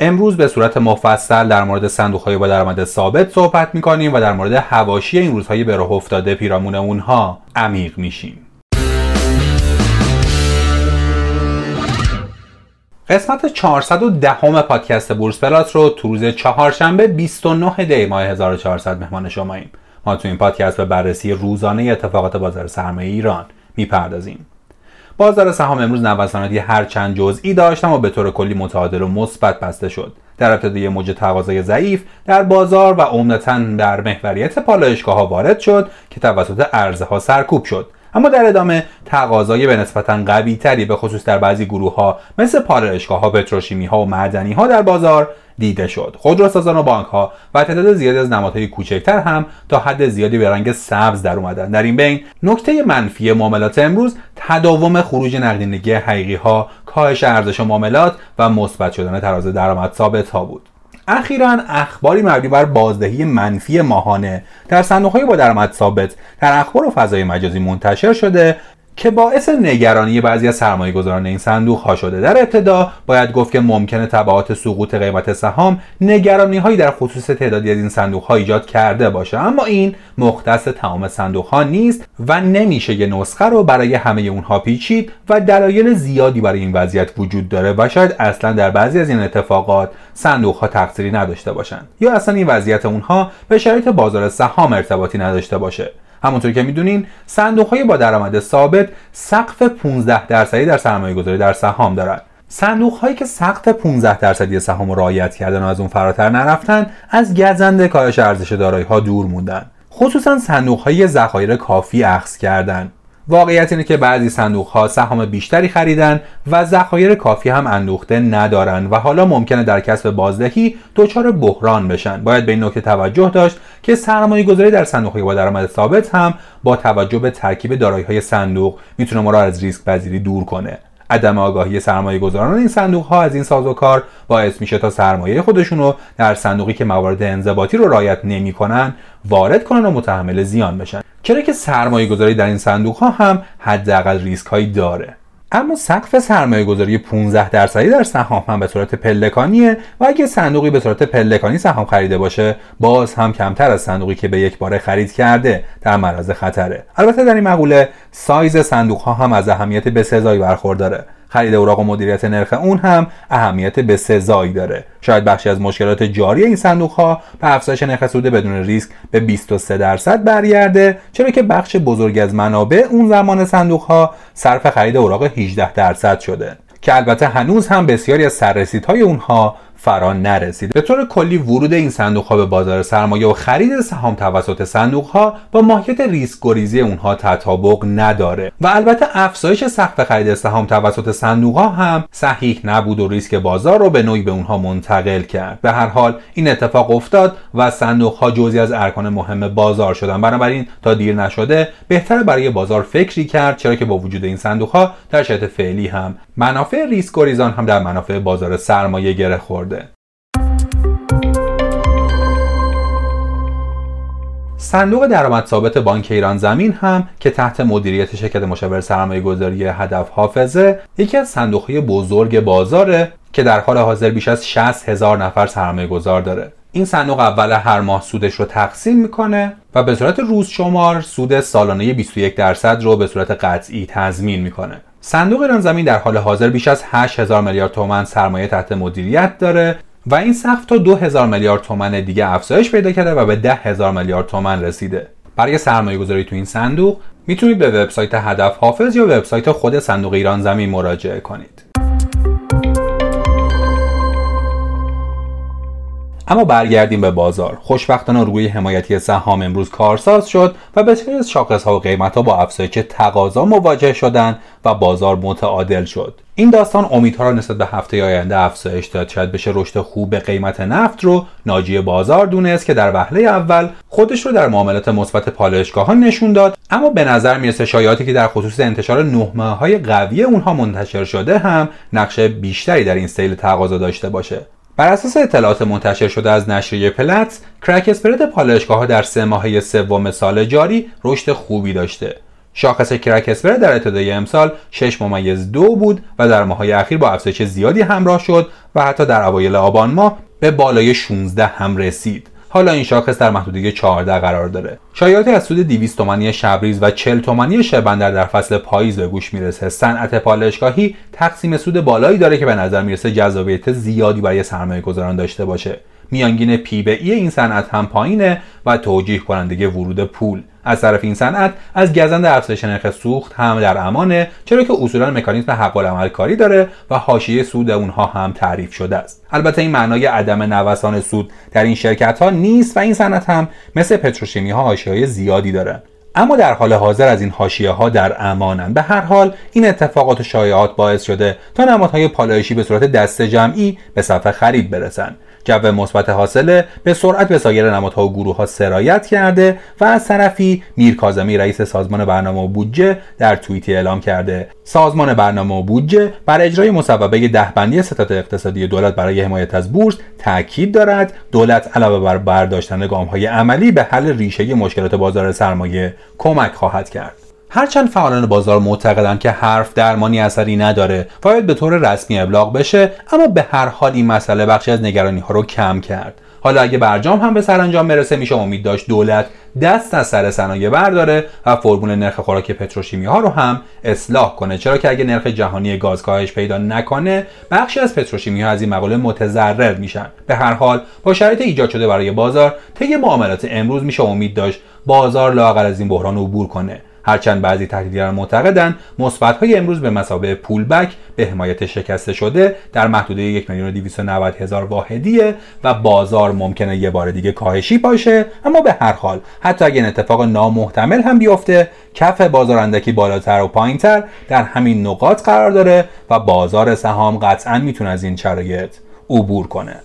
امروز به صورت مفصل در مورد صندوق های با درآمد ثابت صحبت می‌کنیم و در مورد هواشی این روزهای به راه افتاده پیرامون اونها عمیق میشیم. قسمت 410 همه پادکست بورس پلاس رو تو روز چهارشنبه 29 دی ماه 1400 مهمان شماییم. ما تو این پادکست به بررسی روزانه اتفاقات بازار سرمایه ایران می‌پردازیم. بازار سهام امروز نوساناتی هر چند جزئی داشت اما به طور کلی متعادل و مثبت بسته شد. در ابتدای موج تقاضای ضعیف در بازار و عمدتا در محوریت پالایشگاه ها وارد شد که توسط عرضه ها سرکوب شد. اما در ادامه تقاضای به نسبتا قوی تری به خصوص در بعضی گروه ها مثل پالایشگاه ها پتروشیمی ها و معدنی ها در بازار دیده شد. خودروسازان و بانک ها و تعداد زیادی از نمادهای کوچکتر هم تا حد زیادی به رنگ سبز در اومدن در این بین نکته منفی معاملات امروز تداوم خروج نقدینگی حقیقی ها کاهش ارزش معاملات و مثبت شدن تراز درآمد ثابت ها بود. اخیرا اخباری مبنی بر بازدهی منفی ماهانه در صندوقهای با درآمد ثابت در اخبار و فضای مجازی منتشر شده که باعث نگرانی بعضی از سرمایه گذاران این صندوق ها شده. در ابتدا باید گفت که ممکنه تبعات سقوط قیمت سهام نگرانی هایی در خصوص تعدادی از این صندوق ها ایجاد کرده باشه. اما این مختص تمام صندوق ها نیست و نمیشه یه نسخه رو برای همه اونها پیچید و دلایل زیادی برای این وضعیت وجود داره و شاید اصلا در بعضی از این اتفاقات صندوق ها تقصیری نداشته باشند یا اصلا این وضعیت اونها به شرایط بازار سهام ارتباطی نداشته باشه. همونطور که می‌دونین صندوق های با درآمد ثابت سقف 15 درصدی در سرمایه گذاری در سهام دارند صندوق هایی که سقف 15 درصدی سهام رعایت کردن و از اون فراتر نرفتن از گزنده کاهش ارزش دارایی ها دور موندن. خصوصا صندوق های ذخایر کافی اخذ کردن. واقعیت اینه که بعضی صندوق ها سهام بیشتری خریدن و ذخایر کافی هم اندوخته ندارن و حالا ممکنه در کسب بازدهی دچار بحران بشن. باید به این نکته توجه داشت که سرمایه گذاری در صندوق با درآمد ثابت هم با توجه به ترکیب دارایی های صندوق می‌تونه ما را از ریسک پذیری دور کنه. عدم آگاهی سرمایه گذاران این صندوق ها از این سازوکار باعث میشه تا سرمایه خودشون رو در صندوقی که موارد انضباطی رو رعایت نمی‌کنن وارد کنن و متحمل زیان بشن. چرا که سرمایه گذاری در این صندوق ها هم حداقل ریسک هایی داره؟ اما سقف سرمایه گذاری 15 درصدی در سهام هم به صورت پلکانیه و اگه صندوقی به صورت پلکانی سهام خریده باشه باز هم کمتر از صندوقی که به یک باره خرید کرده در معرض خطره. البته در این مقوله سایز صندوق ها هم از اهمیت بسزایی برخورداره. خرید اوراق و مدیریت نرخ اون هم اهمیت به سزایی داره. شاید بخشی از مشکلات جاری این صندوق ها به افزایش نرخ سود بدون ریسک به 23 درصد برگرده چرا که بخش بزرگی از منابع اون زمان صندوق ها صرف خرید اوراق 18 درصد شده. که البته هنوز هم بسیاری از سررسیدهای اونها فرا نرسید. به طور کلی ورود این صندوق ها به بازار سرمایه و خرید سهام توسط صندوق ها با ماهیت ریسک گریزی اونها تطابق نداره. و البته افزایش سقف خرید سهام توسط صندوق ها هم صحیح نبود و ریسک بازار رو به نوعی به اونها منتقل کرد. به هر حال این اتفاق افتاد و صندوق ها جزی از ارکان مهم بازار شدن. بنابراین تا دیر نشده بهتر برای بازار فکری کرد چرا که با وجود این صندوق ها در شرایط فعلی هم منافع ریسک گریزان هم در منافع بازار سرمایه گره خورد صندوق درآمد ثابت بانک ایران زمین هم که تحت مدیریت شرکت مشاور سرمایه گذاری هدف حافظه یکی از صندوقهای بزرگ بازاره که در حال حاضر بیش از 60 هزار نفر سرمایه گذار داره. این صندوق اول هر ماه سودش رو تقسیم می‌کنه و به صورت روز شمار سود سالانه 21 درصد رو به صورت قطعی تضمین می‌کنه. صندوق ایران زمین در حال حاضر بیش از 8000 میلیارد تومان سرمایه تحت مدیریت داره و این سقف تا 2000 میلیارد تومان دیگه افزایش پیدا کرده و به 10000 میلیارد تومان رسیده. برای سرمایه گذاری تو این صندوق می‌تونید به وبسایت هدف حافظ یا وبسایت خود صندوق ایران زمین مراجعه کنید. اما برگردیم به بازار. خوشبختانه روی حمایتی سهام امروز کارساز شد و بسیاری از شاخص ها و قیمت ها با افزایش تقاضا مواجه شدند و بازار متعادل شد. این داستان امیدها را نسبت به هفته آینده افزایش داد. شاید بشه رشد خوب قیمت نفت رو ناجی بازار دونست که در وهله اول خودش رو در معاملات مثبت پالایشگاهان نشون داد. اما به نظر می‌رسه شایعاتی که در خصوص انتشار نه های قوی اونها منتشر شده هم نقش بیشتری در این سیل تقاضا داشته باشه. بر اساس اطلاعات منتشر شده از نشریه Platts crack spread پالایشگاه ها در سه ماهه سوم سال جاری رشد خوبی داشته. شاخص crack در ابتدای امسال 6 ممیز دو بود و در ماهای اخیر با افزایش زیادی همراه شد و حتی در اوایل آبان ماه به بالای 16 هم رسید. حالا این شاخص در محدوده 14 قرار داره. شایعاتی از سود 200 تومانی شبریز و 40 تومانی شبندر در فصل پاییز به گوش می‌رسه. صنعت پالایشگاهی تقسیم سود بالایی داره که به نظر می‌رسه جذابیت زیادی برای سرمایه گذاران داشته باشه. میانگین پی به ای این صنعت هم پایینه و توجیه کننده ورود پول. از طرف این صنعت از گزند افزایش نرخ سوخت هم در امانه چرا که اصولا مکانیزم حق العمل کاری داره و حاشیه سود اونها هم تعریف شده است. البته این معنای عدم نوسان سود در این شرکت ها نیست و این صنعت هم مثل پتروشیمی ها حاشیه زیادی داره. اما در حال حاضر از این حاشیه ها در امانند به هر حال این اتفاقات و شایعات باعث شده تا نمادهای پالایشی به صورت دست جمعی به صفحه خرید برسند جو مثبت حاصله به سرعت به سایر نمادها و گروه ها سرایت کرده و از طرفی میر کاظمی رئیس سازمان برنامه و بودجه در توییتی اعلام کرده. سازمان برنامه و بودجه بر اجرای مصوبه دهبندی ستاد اقتصادی دولت برای حمایت از بورس تاکید دارد. دولت علاوه بر برداشتن های عملی به حل ریشه مشکلات بازار سرمایه کمک خواهد کرد. هرچند فعالان بازار معتقدند که حرف درمانی اثری نداره و باید به طور رسمی ابلاغ بشه اما به هر حال این مسئله بخشی از نگرانی ها رو کم کرد. حالا اگه برجام هم به سرانجام برسه میشه امید داشت دولت دست از سر صنایع برداره و فرمول نرخ خوراک پتروشیمی ها رو هم اصلاح کنه. چرا که اگه نرخ جهانی گاز کاهش پیدا نکنه بخشی از پتروشیمی ها از این مقاله متضرر میشن. به هر حال با شرایط ایجاد شده برای بازار طی معاملات امروز میشه امید داشت بازار لاقل از این بحران عبور کنه. هرچند بعضی تحلیلگران معتقدند های امروز به مسابقه پولبک به حمایت شکسته شده در محدوده 1 میلیون هزار واحدیه و بازار ممکنه یه بار دیگه کاهشی باشه اما به هر حال حتی این اتفاق نامحتمل هم بیفته کف بازار اندکی بالاتر و پایینتر در همین نقاط قرار داره و بازار سهام قطعا می‌تونه از این شرایط عبور کنه.